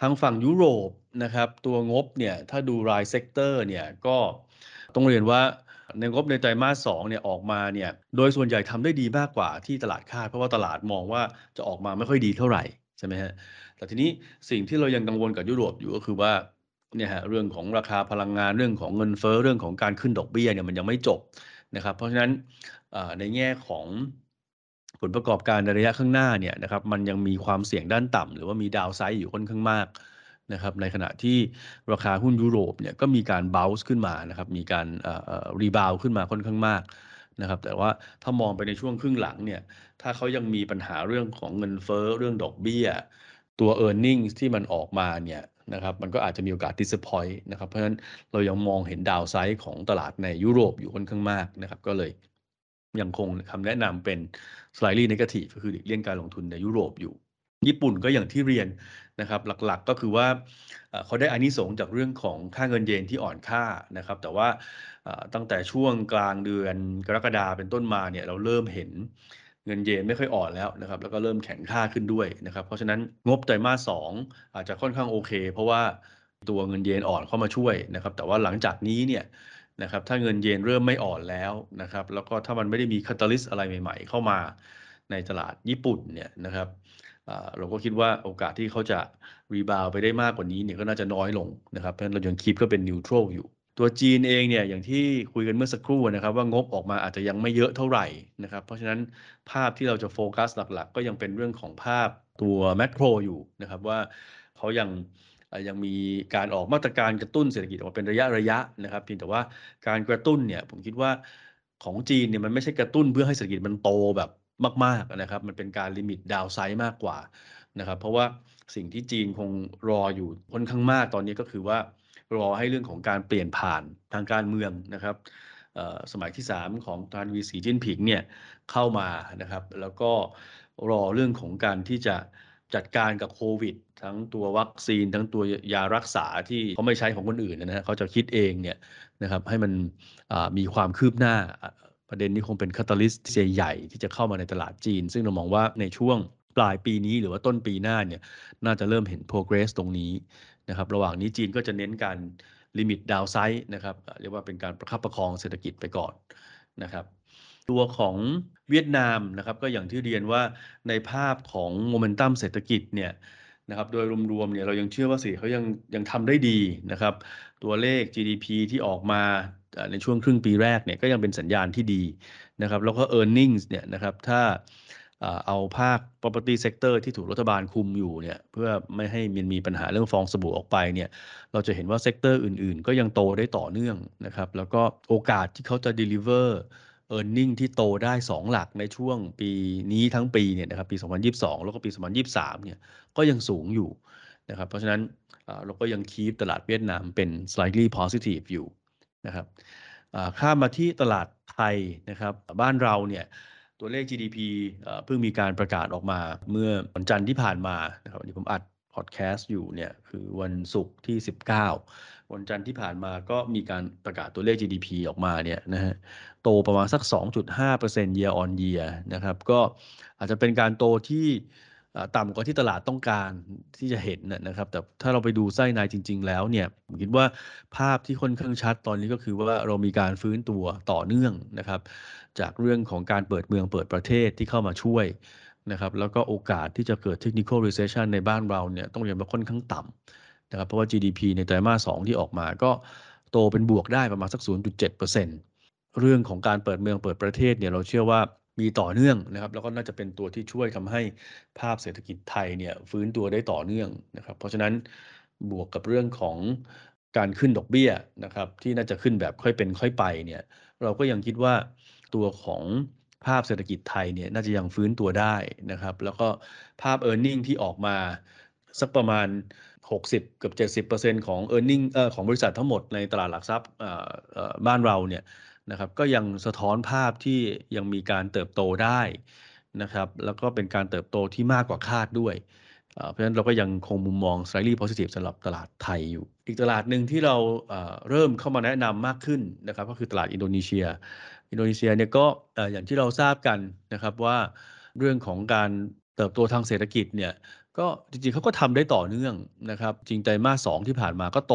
ทางฝั่งยุโรปนะครับตัวงบเนี่ยถ้าดูราย sector เนี่ยก็ต้องเรียนว่า ในงบในไตรมาสสองเนี่ยออกมาเนี่ยโดยส่วนใหญ่ทำได้ดีมากกว่าที่ตลาดคาด เพราะว่าตลาดมองว่าจะออกมาไม่ค่อยดีเท่าไหร่ใช่ไหมฮะแต่แต่ทีนี้สิ่งที่เรายังกังวลกับยุโรปอยู่ก็คือว่าเนี่ยฮะเรื่องของราคาพลังงานเรื่องของเงินเฟ้อเรื่องของการขึ้นดอกเบี้ยเนี่ยมันยังไม่จบนะครับเพราะฉะนั้นในแง่ของผลประกอบการในระยะข้างหน้าเนี่ยนะครับมันยังมีความเสี่ยงด้านต่ำหรือว่ามีดาวไซด์อยู่ค่อนข้างมาก นะครับในขณะที่ราคาหุ้นยุโรปเนี่ยก็มีการบ o ล n c ขึ้นมานะครับมีการรีบาวขึ้นมาค่อนข้างมากนะครับแต่ว่าถ้ามองไปในช่วงครึ่งหลังเนี่ยถ้าเขายังมีปัญหาเรื่องของเงินเฟ้อเรื่องดอกเบี้ย ตัว e a r n i n g ที่มันออกมาเนี่ยนะครับมันก็อาจจะมีโอกาส disappoint นะครับเพราะฉะนั้นเรายังมองเห็นดาวไซด์ของตลาดในยุโรปอยู่ค่อนข้างมากนะครับก็เลยยังคงคำแนะนำเป็น slightly negative ก็คือเลี่ยงการลงทุนในยุโรปอยู่ ญี่ปุ่นก็อย่างที่เรียนนะครับหลักๆก็คือว่าเขาได้อานิสงจากเรื่องของค่าเงินเยนที่อ่อนค่านะครับ แต่ว่าตั้งแต่ช่วงกลางเดือนกรกฎาเป็นต้นมาเนี่ยเราเริ่มเห็นเงินเยนไม่ค่อยอ่อนแล้วนะครับ แล้วก็เริ่มแข็งค่าขึ้นด้วยนะครับ เพราะฉะนั้นงบไตรมาสสองอาจจะค่อนข้างโอเค เพราะว่าตัวเงินเยนอ่อนเข้ามาช่วยนะครับ แต่ว่าหลังจากนี้เนี่ยนะครับถ้าเงินเยนเริ่มไม่อ่อนแล้วนะครับ แล้วก็ถ้ามันไม่ได้มีคาตาลิสอะไรใหม่ ๆ เข้ามาในตลาดญี่ปุ่นเนี่ยนะครับ เราก็คิดว่าโอกาสที่เขาจะรีบาวไปได้มากกว่านี้เนี่ยก็น่าจะน้อยลงนะครับเพราะฉะนั้นเรายังคีปก็เป็นนิวทรัลอยู่ ตัวจีนเองเนี่ยอย่างที่คุยกันเมื่อสักครู่นะครับ ว่างบออกมาอาจจะยังไม่เยอะเท่าไหร่นะครับ เพราะฉะนั้นภาพที่เราจะโฟกัสหลักๆ ก็ยังเป็นเรื่องของภาพตัวแมกโรอยู่นะครับว่าเขายังยังมีการออกมาตรการกระตุ้นเศรษฐกิจออกมาเป็นระยะระยะนะครับเพียงแต่ว่าการกระตุ้นเนี่ยผมคิดว่าของจีนเนี่ยมันไม่ใช่กระตุ้นเพื่อให้เศรษฐกิจมันโตแบบ มากๆนะครับ มันเป็นการลิมิตดาวไซด์มากกว่านะครับ เพราะว่าสิ่งที่จีนคงรออยู่ค่อนข้างมากตอนนี้ก็คือว่ารอให้เรื่องของการเปลี่ยนผ่านทางการเมืองนะครับสมัยที่ 3 ของทานวีสีจิ้นผิงเนี่ยเข้ามานะครับ แล้วก็รอเรื่องของการที่จะจัดการกับโควิด ทั้งตัววัคซีน ทั้งตัวยารักษาที่เขาไม่ใช้ของคนอื่นนะฮะเขาจะคิดเองเนี่ยนะครับให้มันมีความคืบหน้า ประเด็นนี้คงเป็น catalyst ใหญ่ที่จะเข้ามาในตลาดจีน ซึ่งเรามองว่าในช่วงปลายปีนี้หรือว่าต้นปีหน้าเนี่ยน่าจะเริ่มเห็น progress ตรงนี้นะครับระหว่างนี้จีนก็จะเน้นการ limit downside นะครับเรียกว่าเป็นการประคับประคองเศรษฐกิจไปก่อนนะครับตัวของเวียดนามนะครับก็อย่างที่เรียนว่าในภาพของโมเมนตัมเศรษฐกิจเนี่ยนะครับโดยรวมๆเนี่ยเรายังเชื่อว่าสิเขายังยังทำได้ดีนะครับตัวเลข GDP ที่ออกมา ในช่วงครึ่งปีแรกเนี่ยก็ยังเป็นสัญญาณที่ดีนะครับ แล้วก็ e a r n i n g เนี่ยนะครับถ้าเอาภาค property sector ที่ถูกรัฐบาลคุมอยู่เนี่ยเพื่อไม่ให้มันมีปัญหาเรื่องฟองสบู่ออกไปเนี่ยเราจะเห็นว่า sector อื่นๆ ก็ยังโตได้ต่อเนื่องนะครับ แล้วก็โอกาสที่เขาจะ deliver e a r n i n g ที่โตได้ 2 หลักในช่วงปีนี้ทั้งปีเนี่ยนะครับปี 2022 แล้วก็ปี 2023 เนี่ยก็ยังสูงอยู่นะครับเพราะฉะนั้นเราก็ยังคีปตลาดเวียดนามเป็น slightly positive อยู่ นะครับข้ามมาที่ตลาดไทยนะครับบ้านเราเนี่ยตัวเลข GDP เพิ่งมีการประกาศออกมาเมื่อวันจันทร์ที่ผ่านมานะครับวันนี้ผมอัดพอดแคสต์อยู่เนี่ยคือวันศุกร์ที่ 19 วันจันทร์ที่ผ่านมาก็มีการประกาศตัวเลข GDP ออกมาเนี่ยนะฮะโตประมาณสัก 2.5% year on year นะครับก็อาจจะเป็นการโตที่ ต่ำกว่าที่ตลาดต้องการที่จะเห็นนะครับ แต่ถ้าเราไปดูไส้ในจริง ๆ แล้วเนี่ยผมคิดว่าภาพที่ค่อนข้างชัดตอนนี้ก็คือว่าเรามีการฟื้นตัวต่อเนื่องนะครับ จากเรื่องของการเปิดเมืองเปิดประเทศที่เข้ามาช่วยนะครับ แล้วก็โอกาสที่จะเกิด technical recession ในบ้านเราเนี่ยต้องเรียนว่าค่อนข้างต่ำนะครับ เพราะว่า GDP ในไตรมาส 2 ที่ออกมาก็โตเป็นบวกได้ประมาณสัก 0.7%เรื่องของการเปิดเมืองเปิดประเทศเนี่ยเราเชื่อว่า มีต่อเนื่องนะครับ แล้วก็น่าจะเป็นตัวที่ช่วยทำให้ภาพเศรษฐกิจไทยเนี่ยฟื้นตัวได้ต่อเนื่องนะครับ เพราะฉะนั้นบวกกับเรื่องของการขึ้นดอกเบี้ยนะครับ ที่น่าจะขึ้นแบบค่อยเป็นค่อยไปเนี่ย เราก็ยังคิดว่าตัวของภาพเศรษฐกิจไทยเนี่ยน่าจะยังฟื้นตัวได้นะครับ แล้วก็ภาพ e a r n i n g ที่ออกมาสักประมาณ 60กับ70%ของ e a r n i n g เอ่อของบริษัททั้งหมดในตลาดหลักทรัพย์บ้านเราเนี่ยนะครับก็ยังสะท้อนภาพที่ยังมีการเติบโตได้นะครับแล้วก็เป็นการเติบโตที่มากกว่าคาดด้วย เพราะฉะนั้นเราก็ยังคงมุมมอง slightly positive สำหรับตลาดไทยอยู่ อีกตลาดหนึ่งที่เราเริ่มเข้ามาแนะนำมากขึ้นนะครับก็คือตลาดอินโดนีเซีย อินโดนีเซียเนี่ยก็อย่างที่เราทราบกันนะครับว่าเรื่องของการเติบโตทางเศรษฐกิจเนี่ย ก็จริงๆเขาก็ทำได้ต่อเนื่องนะครับ จริงไตรมาส2ที่ผ่านมาก็โต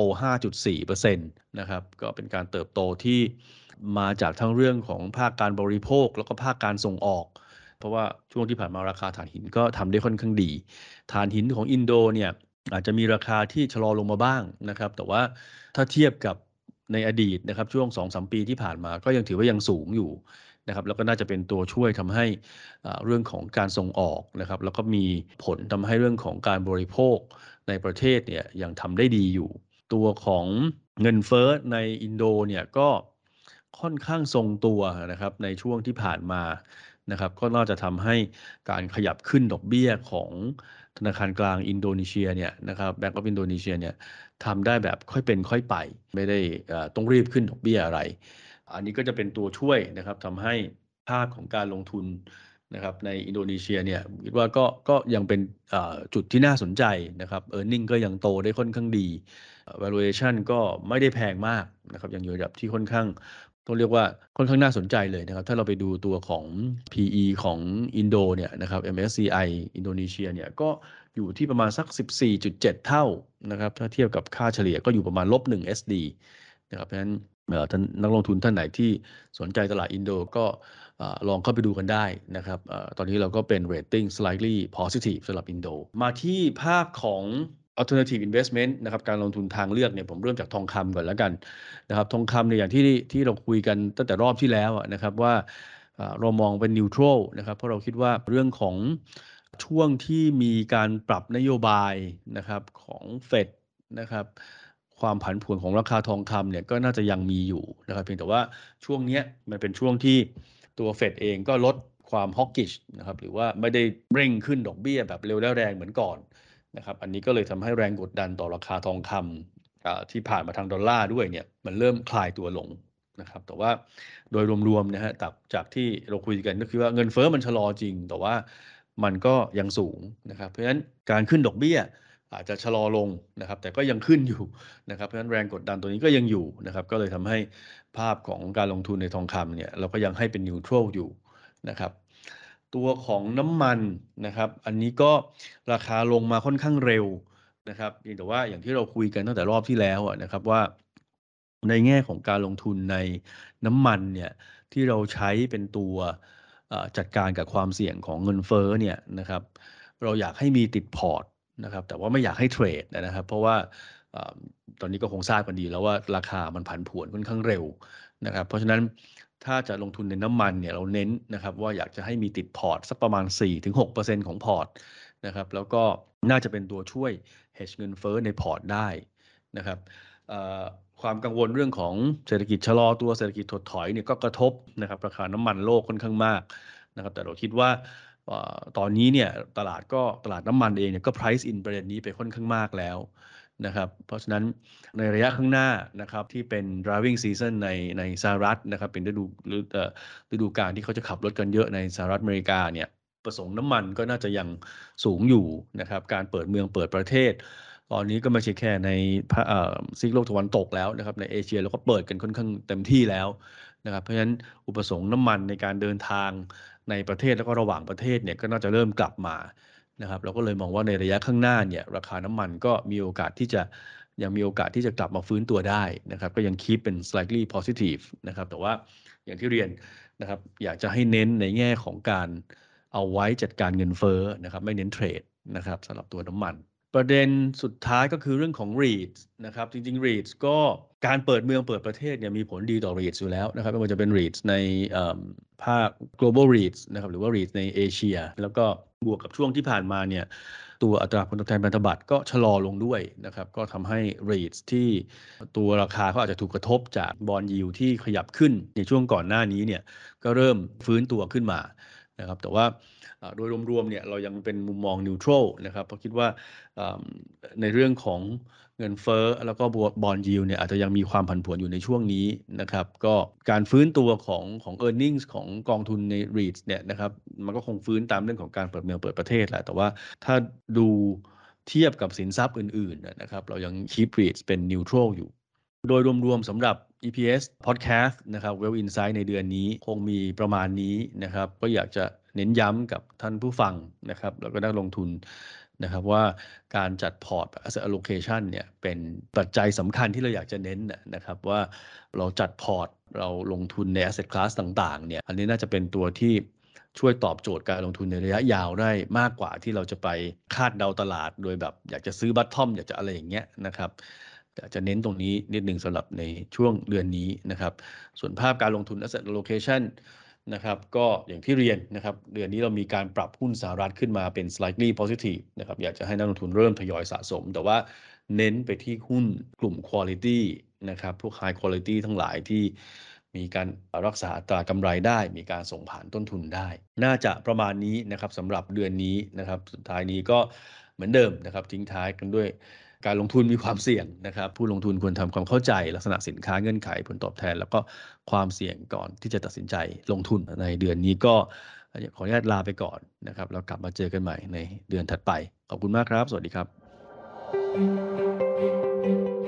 5.4%นะครับ ก็เป็นการเติบโตที่มาจากทั้งเรื่องของภาคการบริโภค แล้วก็ภาคการส่งออก เพราะว่าช่วงที่ผ่านมาราคาถ่านหินก็ทำได้ค่อนข้างดี ถ่านหินของอินโดเนี่ยอาจจะมีราคาที่ชะลอลงมาบ้างนะครับ แต่ว่าถ้าเทียบกับในอดีตนะครับช่วง2-3ปีที่ผ่านมาก็ยังถือว่ายังสูงอยู่ นะครับแล้วก็น่าจะเป็นตัวช่วยทำให้เรื่องของการส่งออกนะครับแล้วก็มีผลทำให้เรื่องของการบริโภคในประเทศเนี่ยยังทำได้ดีอยู่ ตัวของเงินเฟ้อในอินโดเนี่ยก็ค่อนข้างทรงตัวนะครับในช่วงที่ผ่านมานะครับก็น่าจะทำให้การขยับขึ้นดอกเบี้ยของธนาคารกลางอินโดนีเซียเนี่ยนะครับแบงก์ออฟอินโดนีเซียเนี่ยทำได้แบบค่อยเป็นค่อยไป ไม่ได้ต้องรีบขึ้นดอกเบี้ยอะไร อันนี้ก็จะเป็นตัวช่วยนะครับทำให้ภาพของการลงทุนนะครับในอินโดนีเซียเนี่ยคิดว่าก็ก็ยังเป็นจุดที่น่าสนใจนะครับ e a r n i n g ก็ยังโตได้ค่อนข้างดี valuation ก็ไม่ได้แพงมากนะครับยังอยู่ระดับที่ค่อนข้างต้องเรียกว่าค่อนข้างน่าสนใจเลยนะครับ ถ้าเราไปดูตัวของ PE ของอินโดเนี่ยนะครับ MSCI อินโดนีเซียเนี่ยก็อยู่ที่ประมาณสัก 14.7 เท่านะครับถ้าเทียบกับค่าเฉลี่ยก็อยู่ประมาณลบ1 SD นะครับเพราะฉะนั้น ท่านนักลงทุนท่านไหนที่สนใจตลาดอินโดก็ลองเข้าไปดูกันได้นะครับตอนนี้เราก็เป็น rating slightly positive สำหรับอินโด มาที่ภาพของ alternative investment นะครับการลงทุนทางเลือกเนี่ยผมเริ่มจากทองคำก่อนแล้วกันนะครับทองคำเนี่ยอย่างที่ที่เราคุยกันตั้งแต่รอบที่แล้วนะครับว่าเรามองเป็น neutral นะครับเพราะเราคิดว่าเรื่องของช่วงที่มีการปรับนโยบายนะครับของเฟดนะครับ ความผันผวนของราคาทองคำเนี่ยก็น่าจะยังมีอยู่นะครับเพียงแต่ว่าช่วงนี้มันเป็นช่วงที่ตัวเฟดเองก็ลดความฮอกกิชนะครับหรือว่าไม่ได้เร่งขึ้นดอกเบี้ยแบบเร็วและแรงเหมือนก่อนนะครับอันนี้ก็เลยทำให้แรงกดดันต่อราคาทองคำที่ผ่านมาทางดอลลาร์ด้วยเนี่ยมันเริ่มคลายตัวลงนะครับแต่ว่าโดยรวมๆนะฮะจากจากที่เราคุยกันก็คือว่าเงินเฟอ้อมันชะลอจริง แต่ว่ามันก็ยังสูงนะครับเพราะฉะนั้นการขึ้นดอกเบี้ย อาจจะชะลอลงนะครับ แต่ก็ยังขึ้นอยู่นะครับ เพราะฉะนั้นแรงกดดันตัวนี้ก็ยังอยู่นะครับ ก็เลยทำให้ภาพของการลงทุนในทองคำเนี่ยเราก็ยังให้เป็นนิวทรัลอยู่นะครับ ตัวของน้ำมันนะครับ อันนี้ก็ราคาลงมาค่อนข้างเร็วนะครับเพียงแต่ว่าอย่างที่เราคุยกันตั้งแต่รอบที่แล้วนะครับว่าในแง่ของการลงทุนในน้ำมันเนี่ยที่เราใช้เป็นตัวจัดการกับความเสี่ยงของเงินเฟ้อเนี่ยนะครับ เราอยากให้มีติดพอร์ต นะครับแต่ว่าไม่อยากให้เทรดนะครับ เพราะว่าตอนนี้ก็คงทราบกันดีแล้วว่าราคามันผันผวนค่อนข้างเร็วนะครับ เพราะฉะนั้นถ้าจะลงทุนในน้ำมันเนี่ยเราเน้นนะครับว่าอยากจะให้มีติดพอร์ตสักประมาณ 4-6%ของพอร์ตนะครับแล้วก็น่าจะเป็นตัวช่วย hedge เงินเฟ้อในพอร์ตได้นะครับความกังวลเรื่องของเศรษฐกิจชะลอตัวเศรษฐกิจถดถอยเนี่ยก็กระทบนะครับราคาน้ำมันโลกค่อนข้างมากนะครับแต่เราคิดว่า ตอนนี้เนี่ยตลาดก็ตลาดน้ำมันเองเนี่ยก็ price in ประเด็นนี้ไปค่อนข้างมากแล้วนะครับเพราะฉะนั้นในระยะข้างหน้านะครับที่เป็น driving season ในในสหรัฐนะครับเป็นฤดูฤดูกาลที่เขาจะขับรถกันเยอะในสหรัฐอเมริกาเนี่ยประสงค์น้ำมันก็น่าจะยังสูงอยู่นะครับการเปิดเมืองเปิดประเทศ ตอนนี้ก็ไม่ใช่แค่ในซีกโลกตะวันตกแล้วนะครับในเอเชียเราก็เปิดกันค่อนข้างเต็มที่แล้วนะครับเพราะฉะนั้นอุปสงค์น้ำมันในการเดินทาง ในประเทศแล้วก็ระหว่างประเทศเนี่ยก็น่าจะเริ่มกลับมานะครับเราก็เลยมองว่าในระยะข้างหน้าเนี่ยราคาน้ำมันก็มีโอกาสที่จะยังมีโอกาสที่จะกลับมาฟื้นตัวได้นะครับก็ยังคีปเป็น slightly positive นะครับแต่ว่าอย่างที่เรียนนะครับอยากจะให้เน้นในแง่ของการเอาไว้จัดการเงินเฟ้อนะครับไม่เน้นเทรดนะครับสำหรับตัวน้ำมัน ประเด็นสุดท้ายก็คือเรื่องของ REITs นะครับจริงๆ REITs ก็ การเปิดเมืองเปิดประเทศเนี่ยมีผลดีต่อ REITs อยู่แล้วนะครับไม่ว่าจะเป็น REITs ในภาค global REITs นะครับหรือว่า REITs ในเอเชีย แล้วก็บวกกับช่วงที่ผ่านมาเนี่ยตัวอัตราผลตอบแทนพันธบัตรก็ชะลอลงด้วยนะครับก็ทำให้ REITs ที่ตัวราคาเขาอาจจะถูกกระทบจากบอลยิวที่ขยับขึ้นในช่วงก่อนหน้านี้เนี่ยก็เริ่มฟื้นตัวขึ้นมานะครับแต่ว่าโดยรวมๆเนี่ยเรายังเป็นมุมมองนิวทรัลนะครับเพราะคิดว่าในเรื่องของ เงินเฟ้อแล้วก็บอลยิวเนี่ยอาจจะยังมีความผันผวนอยู่ในช่วงนี้นะครับ ก็การฟื้นตัวของของ e a r n i n g ของกองทุนใน r e i t เนี่ยนะครับมันก็คงฟื้นตามเรื่องของการเปิดเมืองเปิดประเทศแหละแต่ว่าถ้าดูเทียบกับสินทรัพย์อื่นๆนะครับเรายังคีป REITs เป็นนิวทรัลอยู่ โดยรวมๆสำหรับ EPS Podcast นะครับ Wealth Insight ในเดือนนี้คงมีประมาณนี้นะครับ ก็อยากจะเน้นย้ำกับท่านผู้ฟังนะครับ แล้วก็นักลงทุน นะครับว่าการจัดพอร์ต asset allocation เนี่ยเป็นปัจจัยสำคัญที่เราอยากจะเน้นนะครับว่าเราจัดพอร์ต เราลงทุนใน asset class ต่างๆเนี่ยอันนี้น่าจะเป็นตัวที่ช่วยตอบโจทย์การลงทุนในระยะยาวได้มากกว่าที่เราจะไปคาดเดาตลาด โดยแบบอยากจะซื้อ bottom อยากจะอะไรอย่างเงี้ยนะครับจะเน้นตรงนี้นิดหนึ่งสำหรับในช่วงเดือนนี้นะครับ ส่วนภาพการลงทุน asset allocation นะครับก็อย่างที่เรียนนะครับเดือนนี้เรามีการปรับหุ้นสหรัฐขึ้นมาเป็น slightly positive นะครับอยากจะให้นักลงทุนเริ่มทยอยสะสม แต่ว่าเน้นไปที่หุ้นกลุ่ม quality นะครับพวก high quality ทั้งหลายที่มีการรักษาตรากำไรได้ มีการส่งผ่านต้นทุนได้ น่าจะประมาณนี้นะครับสำหรับเดือนนี้นะครับสุดท้ายนี้ก็เหมือนเดิมนะครับทิ้งท้ายกันด้วย การลงทุนมีความเสี่ยงนะครับ ผู้ลงทุนควรทำความเข้าใจ ลักษณะสินค้าเงื่อนไขผลตอบแทน แล้วก็ความเสี่ยงก่อนที่จะตัดสินใจลงทุนในเดือนนี้ก็ขออนุญาตลาไปก่อนนะครับแล้วกลับมาเจอกันใหม่ในเดือนถัดไป ขอบคุณมากครับ สวัสดีครับ